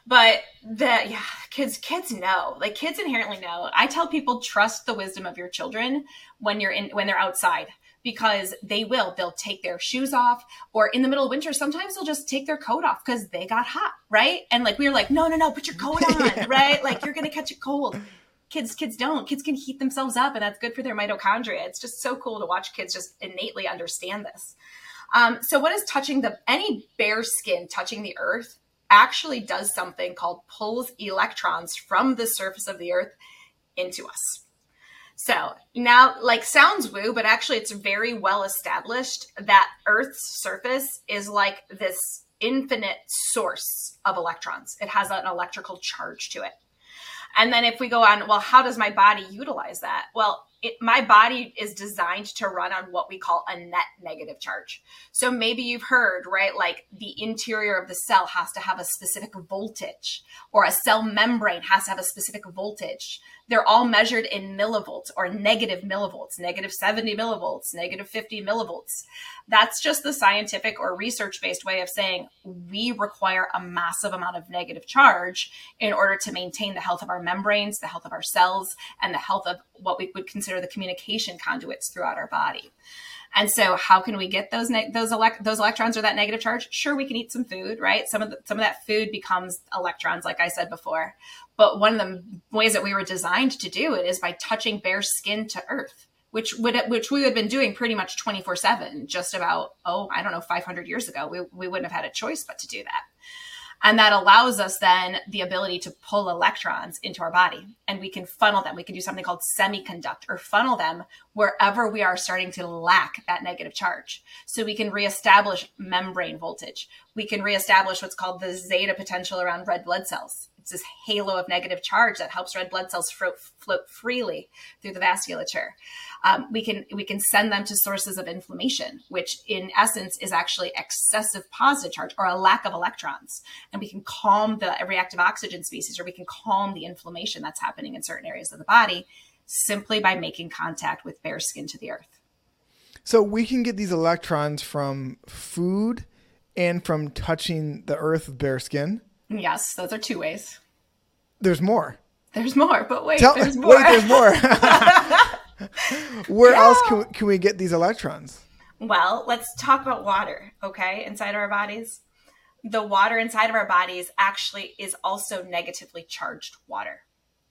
But that yeah kids kids know. Like kids inherently know. I tell people trust the wisdom of your children when you're in when they're outside because they will. They'll take their shoes off or in the middle of winter sometimes they'll just take their coat off because they got hot right? And like we were like no no no put your coat on right? Like you're gonna catch a cold kids kids don't kids can heat themselves up and that's good for their mitochondria it's just so cool to watch kids just innately understand this um, so what is touching the any bare skin touching the earth actually does something called pulls electrons from the surface of the earth into us. So now, like, sounds woo, but actually, it's very well established that Earth's surface is like this infinite source of electrons. It has an electrical charge to it. And then if we go on, well, how does my body utilize that? Well, it, my body is designed to run on what we call a net negative charge. So maybe you've heard, right? Like the interior of the cell has to have a specific voltage, or a cell membrane has to have a specific voltage. They're all measured in millivolts or negative millivolts, negative 70 millivolts, negative 50 millivolts. That's just the scientific or research based way of saying we require a massive amount of negative charge in order to maintain the health of our membranes, the health of our cells, and the health of what we would consider the communication conduits throughout our body. And so, how can we get those ne- those elect- those electrons or that negative charge? Sure, we can eat some food, right? Some of the, some of that food becomes electrons, like I said before. But one of the ways that we were designed to do it is by touching bare skin to earth, which would which we had been doing pretty much twenty four seven, just about oh I don't know five hundred years ago. We we wouldn't have had a choice but to do that. And that allows us then the ability to pull electrons into our body and we can funnel them. We can do something called semiconduct or funnel them wherever we are starting to lack that negative charge. So we can reestablish membrane voltage. We can reestablish what's called the zeta potential around red blood cells it's this halo of negative charge that helps red blood cells float, float freely through the vasculature. Um, we can we can send them to sources of inflammation, which in essence is actually excessive positive charge or a lack of electrons, and we can calm the reactive oxygen species, or we can calm the inflammation that's happening in certain areas of the body simply by making contact with bare skin to the earth. So we can get these electrons from food and from touching the earth with bare skin. Yes, those are two ways. There's more. There's more, but wait, Tell, there's more. Wait, there's more. Where yeah. else can we, can we get these electrons? Well, let's talk about water, okay, inside our bodies. The water inside of our bodies actually is also negatively charged water.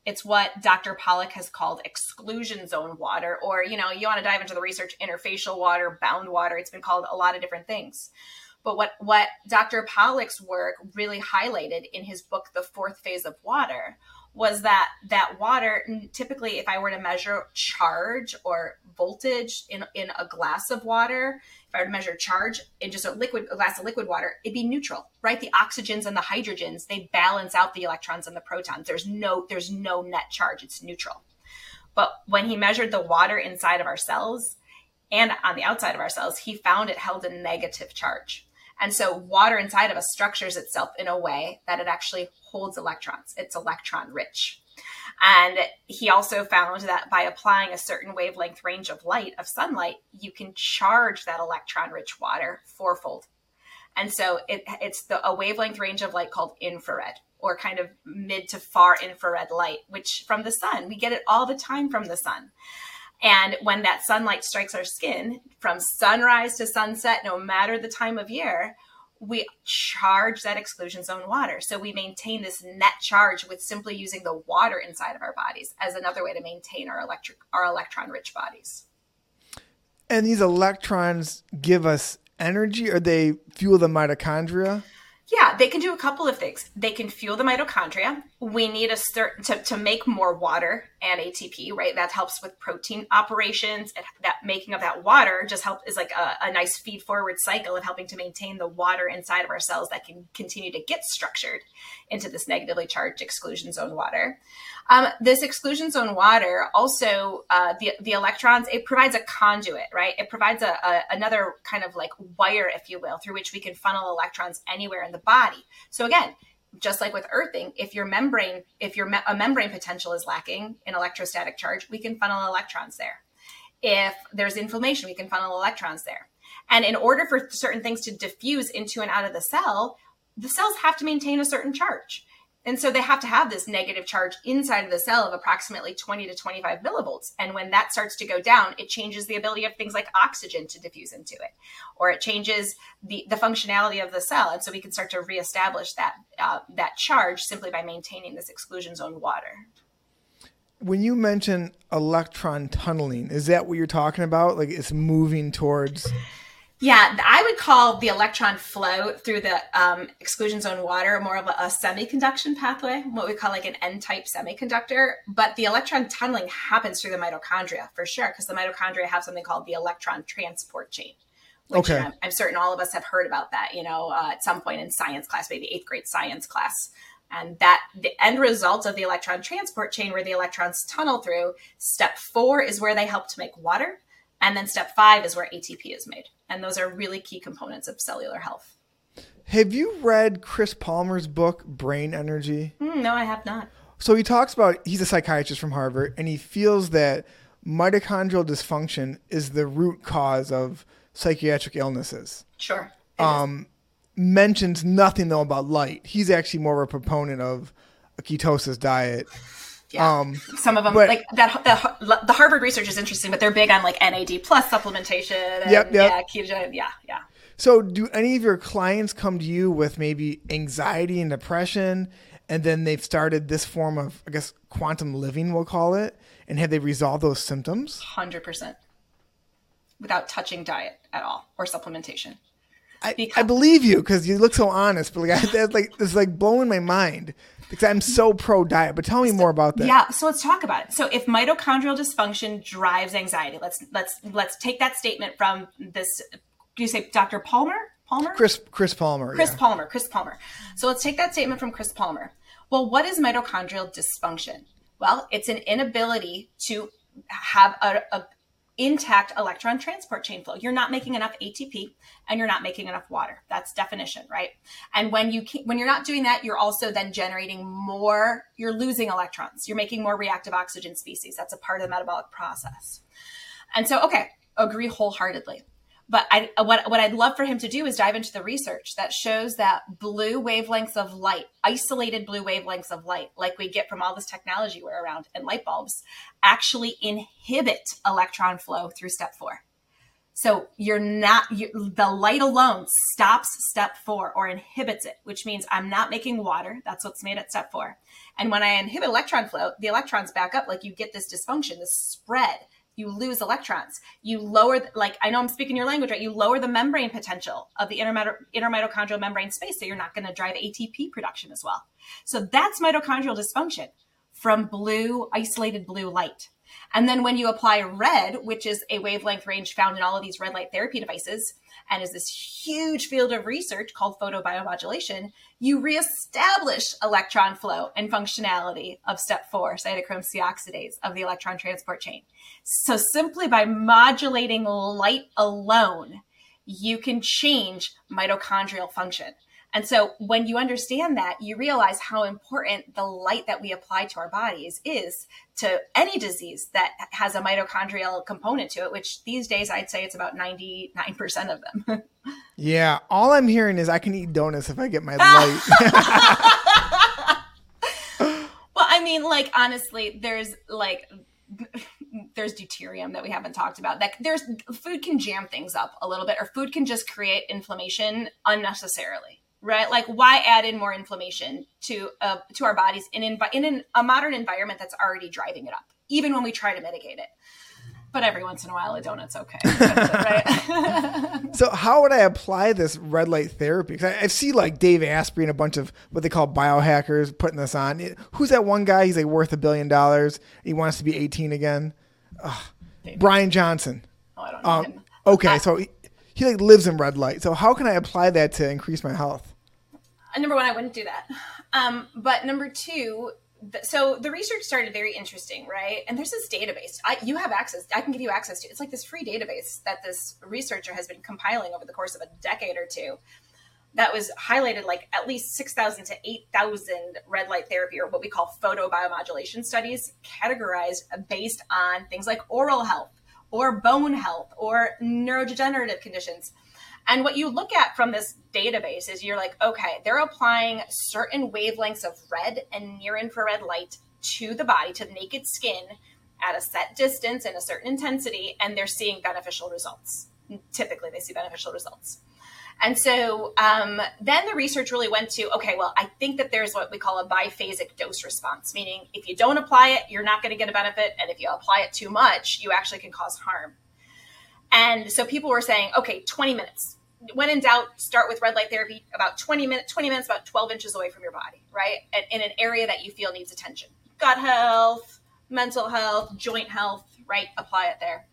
It's what Dr. Pollack has called exclusion zone water, or, you know, you want to dive into the research, interfacial water, bound water. It's been called a lot of different things. But what, what Dr. Pollack's work really highlighted in his book, The Fourth Phase of Water, was that that water typically if i were to measure charge or voltage in, in a glass of water if i were to measure charge in just a liquid a glass of liquid water it'd be neutral right? The oxygens and the hydrogens they balance out the electrons and the protons. There's no there's no net charge. It's neutral. But when he measured the water inside of our cells and on the outside of our cells he found it held a negative charge and so water inside of us structures itself in a way that it actually holds electrons. It's electron rich. And he also found that by applying a certain wavelength range of light, of sunlight, you can charge that electron rich water fourfold. And so it, it's the, a wavelength range of light called infrared or kind of mid to far infrared light, which from the sun, we get it all the time from the sun. And when that sunlight strikes our skin from sunrise to sunset, no matter the time of year, we charge that exclusion zone water. So we maintain this net charge with simply using the water inside of our bodies as another way to maintain our electric our electron rich bodies. And these electrons give us energy or they fuel the mitochondria? Yeah, they can do a couple of things. They can fuel the mitochondria. We need a certain to, to make more water and ATP, right? That helps with protein operations. And that making of that water just help is like a, a nice feed forward cycle of helping to maintain the water inside of our cells that can continue to get structured into this negatively charged exclusion zone water. Um, this exclusion zone water also uh, the the electrons it provides a conduit, right? It provides a, a, another kind of like wire, if you will, through which we can funnel electrons anywhere in the body. So again, just like with earthing, if your membrane if your me- a membrane potential is lacking in electrostatic charge, we can funnel electrons there. If there's inflammation, we can funnel electrons there. And in order for certain things to diffuse into and out of the cell, the cells have to maintain a certain charge. And so they have to have this negative charge inside of the cell of approximately 20 to 25 millivolts. And when that starts to go down, it changes the ability of things like oxygen to diffuse into it, or it changes the, the functionality of the cell. And so we can start to reestablish that, uh, that charge simply by maintaining this exclusion zone water. When you mention electron tunneling, is that what you're talking about? Like it's moving towards yeah, I would call the electron flow through the um, exclusion zone water more of a, a semiconduction pathway, what we call like an N-type semiconductor. But the electron tunneling happens through the mitochondria for sure, because the mitochondria have something called the electron transport chain. Which okay. I'm, I'm certain all of us have heard about that, you know, uh, at some point in science class, maybe eighth grade science class. And that the end result of the electron transport chain, where the electrons tunnel through, step four is where they help to make water. And then step five is where ATP is made. And those are really key components of cellular health. Have you read Chris Palmer's book, Brain Energy? Mm, no, I have not. So he talks about, he's a psychiatrist from Harvard, and he feels that mitochondrial dysfunction is the root cause of psychiatric illnesses. Sure. Um, mentions nothing though about light. He's actually more of a proponent of a ketosis diet yeah. Um, Some of them, but, like that, the, the Harvard research is interesting, but they're big on like NAD plus supplementation. And, yep, yep. Yeah, ketogenic. Yeah, yeah. So, do any of your clients come to you with maybe anxiety and depression, and then they've started this form of, I guess, quantum living, we'll call it, and have they resolved those symptoms? Hundred percent, without touching diet at all or supplementation. I, because- I believe you because you look so honest, but like that's like it's like blowing my mind because I'm so pro diet. But tell me more about that. Yeah, so let's talk about it. So if mitochondrial dysfunction drives anxiety, let's let's let's take that statement from this. Do you say Dr. Palmer? Palmer? Chris Chris Palmer. Chris yeah. Palmer. Chris Palmer. So let's take that statement from Chris Palmer. Well, what is mitochondrial dysfunction? Well, it's an inability to have a, a intact electron transport chain flow. You're not making enough ATP and you're not making enough water. That's definition, right? And when you when you're not doing that, you're also then generating more, you're losing electrons. You're making more reactive oxygen species. That's a part of the metabolic process. And so, okay, agree wholeheartedly. But I, what, what I'd love for him to do is dive into the research that shows that blue wavelengths of light, isolated blue wavelengths of light, like we get from all this technology we're around and light bulbs, actually inhibit electron flow through step four. So you're not, you, the light alone stops step four or inhibits it, which means I'm not making water. That's what's made at step four. And when I inhibit electron flow, the electrons back up, like you get this dysfunction, this spread you lose electrons. You lower, the, like I know I'm speaking your language, right? You lower the membrane potential of the inner mitochondrial membrane space, so you're not going to drive ATP production as well. So that's mitochondrial dysfunction from blue, isolated blue light. And then when you apply red, which is a wavelength range found in all of these red light therapy devices, and is this huge field of research called photobiomodulation, you reestablish electron flow and functionality of step four, cytochrome C oxidase of the electron transport chain. So simply by modulating light alone, you can change mitochondrial function. And so when you understand that, you realize how important the light that we apply to our bodies is to any disease that has a mitochondrial component to it, which these days I'd say it's about 99% of them. yeah. All I'm hearing is I can eat donuts if I get my light. well, I mean, like, honestly, there's like, there's deuterium that we haven't talked about that there's food can jam things up a little bit or food can just create inflammation unnecessarily right? Like, why add in more inflammation to uh, to our bodies in in, in an, a modern environment that's already driving it up, even when we try to mitigate it. but every once in a while a donut's okay. right? so how would I apply this red light therapy? Because I, I, see like Dave Asprey and a bunch of what they call biohackers putting this on. Who's that one guy? He's like worth a billion dollars. He wants to be 18 again. Ugh. Brian Johnson. Oh, I don't know um, him. Okay, uh, so he, he like lives in red light. So how can I apply that to increase my health? Number one, I wouldn't do that. Um, but number two, so the research started very interesting, right? And there's this database. I, you have access. I can give you access to. It's like this free database that this researcher has been compiling over the course of a decade or two. That was highlighted like at least six thousand to eight thousand red light therapy, or what we call photobiomodulation studies, categorized based on things like oral health, or bone health, or neurodegenerative conditions. And what you look at from this database is you're like, okay, they're applying certain wavelengths of red and near infrared light to the body, to the naked skin at a set distance and a certain intensity, and they're seeing beneficial results. Typically, they see beneficial results. And so um, then the research really went to okay, well, I think that there's what we call a biphasic dose response, meaning if you don't apply it, you're not going to get a benefit. And if you apply it too much, you actually can cause harm. And so people were saying, okay, 20 minutes. When in doubt, start with red light therapy about 20 minutes, 20 minutes, about 12 inches away from your body, right? And in an area that you feel needs attention. Gut health, mental health, joint health, right? Apply it there.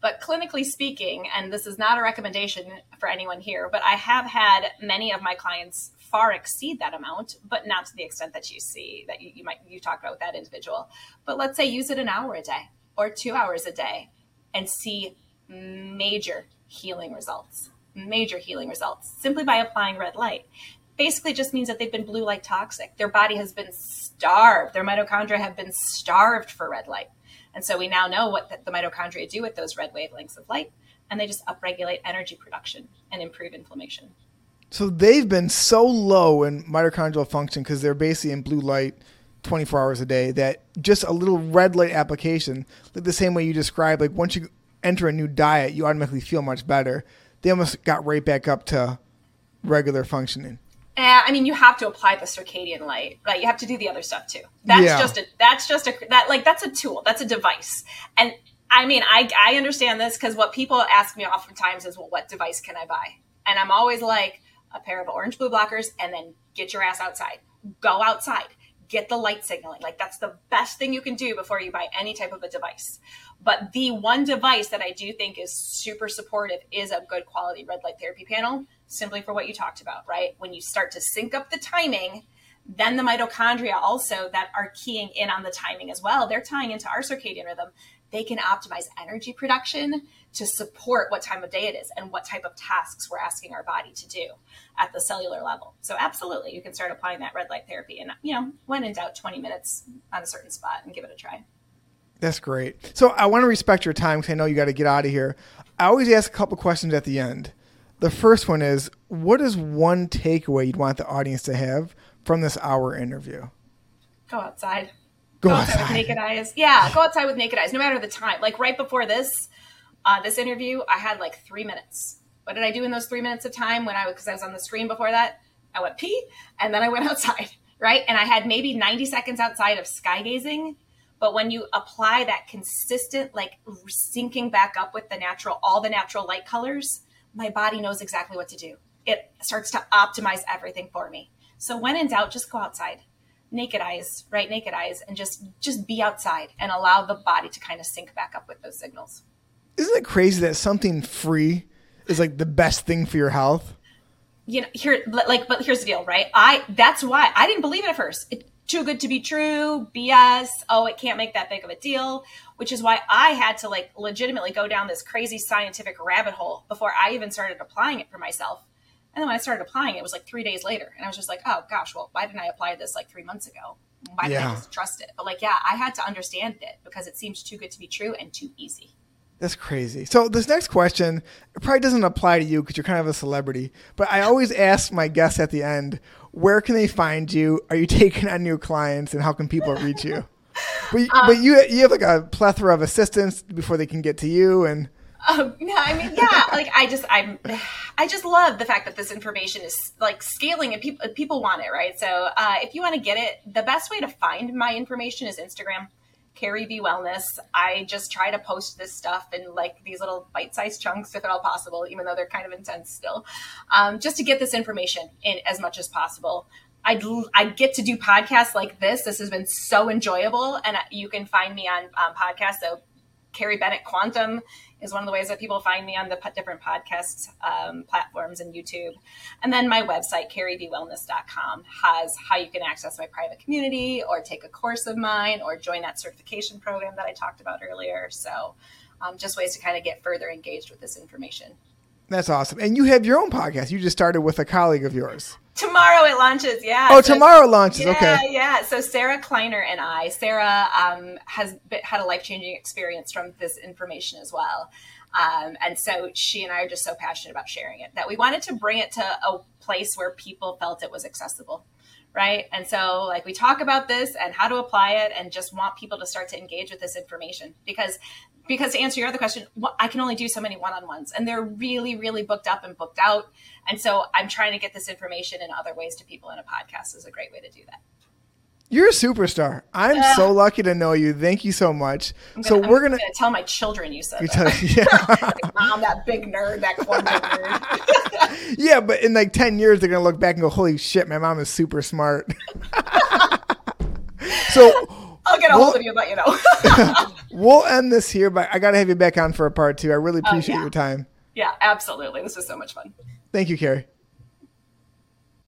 But clinically speaking, and this is not a recommendation for anyone here, but I have had many of my clients far exceed that amount, but not to the extent that you see that you, you might you talk about with that individual. But let's say use it an hour a day or two hours a day and see major healing results. Major healing results simply by applying red light. Basically, just means that they've been blue light toxic. Their body has been starved. Their mitochondria have been starved for red light. And so we now know what the, mitochondria do with those red wavelengths of light, and they just upregulate energy production and improve inflammation. So they've been so low in mitochondrial function because they're basically in blue light 24 hours a day that just a little red light application, like the same way you described, like once you enter a new diet, you automatically feel much better. They almost got right back up to regular functioning. Uh, I mean, you have to apply the circadian light, right? You have to do the other stuff too. That's yeah. just a that's just a that like that's a tool. That's a device. And I mean, I I understand this because what people ask me oftentimes is, well, what device can I buy? And I'm always like, a pair of orange blue blockers, and then get your ass outside. Go outside get the light signaling. Like that's the best thing you can do before you buy any type of a device. But the one device that I do think is super supportive is a good quality red light therapy panel, simply for what you talked about, right? When you start to sync up the timing, then the mitochondria also that are keying in on the timing as well, they're tying into our circadian rhythm. They can optimize energy production to support what time of day it is and what type of tasks we're asking our body to do at the cellular level. So absolutely, you can start applying that red light therapy and you know, when in doubt 20 minutes on a certain spot and give it a try. That's great. So I want to respect your time because I know you got to get out of here. I always ask a couple questions at the end. The first one is what is one takeaway you'd want the audience to have from this hour interview? Go outside. Go, go outside. outside with naked eyes. Yeah, go outside with naked eyes, no matter the time. Like right before this, uh, this interview, I had like three minutes. What did I do in those three minutes of time when I was, because I was on the screen before that? I went pee and then I went outside, right? And I had maybe 90 seconds outside of sky gazing. But when you apply that consistent, like syncing back up with the natural, all the natural light colors, my body knows exactly what to do. It starts to optimize everything for me. So when in doubt, just go outside naked eyes right naked eyes and just just be outside and allow the body to kind of sync back up with those signals isn't it crazy that something free is like the best thing for your health? You know, here, like, but here's the deal, right? I, that's why I didn't believe it at first. It, too good to be true, BS. Oh, it can't make that big of a deal, which is why I had to like legitimately go down this crazy scientific rabbit hole before I even started applying it for myself. And then when I started applying it, was like three days later. And I was just like, oh gosh, well, why didn't I apply this like three months ago? Why didn't. I just trust it? But like, yeah, I had to understand it because it seems too good to be true and too easy. That's crazy. So this next question probably doesn't apply to you because you're kind of a celebrity. But I always ask my guests at the end, where can they find you? Are you taking on new clients, and how can people reach you? But, um, but you you have like a plethora of assistants before they can get to you, and um, yeah, I mean, yeah, like I just, I'm, I just love the fact that this information is like scaling and people, people want it, right? So, uh, if you want to get it, the best way to find my information is Instagram Carrie B Wellness. I just try to post this stuff in like these little bite-sized chunks, if at all possible, even though they're kind of intense still, um, just to get this information in as much as possible. I I get to do podcasts like this. This has been so enjoyable, and you can find me on um, podcasts. So Carrie Bennett Quantum is one of the ways that people find me on the different podcast um, platforms and YouTube. And then my website, carriebwellness.com, has how you can access my private community or take a course of mine or join that certification program that I talked about earlier. So um, just ways to kind of get further engaged with this information. That's awesome. And you have your own podcast. You just started with a colleague of yours. Tomorrow it launches, yeah. Oh, so, tomorrow launches. Yeah, okay. Yeah, So Sarah Kleiner and I, Sarah um, has been, had a life changing experience from this information as well, um, and so she and I are just so passionate about sharing it that we wanted to bring it to a place where people felt it was accessible, right? And so like we talk about this and how to apply it, and just want people to start to engage with this information because because to answer your other question, I can only do so many one-on-ones and they're really, really booked up and booked out. And so I'm trying to get this information in other ways to people in a podcast is a great way to do that. You're a superstar. I'm uh, so lucky to know you. Thank you so much. Gonna, so we're gonna, gonna, tell my children you said that. yeah. like, Mom, that big nerd, that corn nerd. yeah, but in like ten years, they're gonna look back and go, "Holy shit, my mom is super smart." so I'll get a we'll, hold of you, but you know. we'll end this here, but I got to have you back on for a part two. I really oh, appreciate yeah. your time. Yeah, absolutely. This was so much fun. Thank you, Carrie.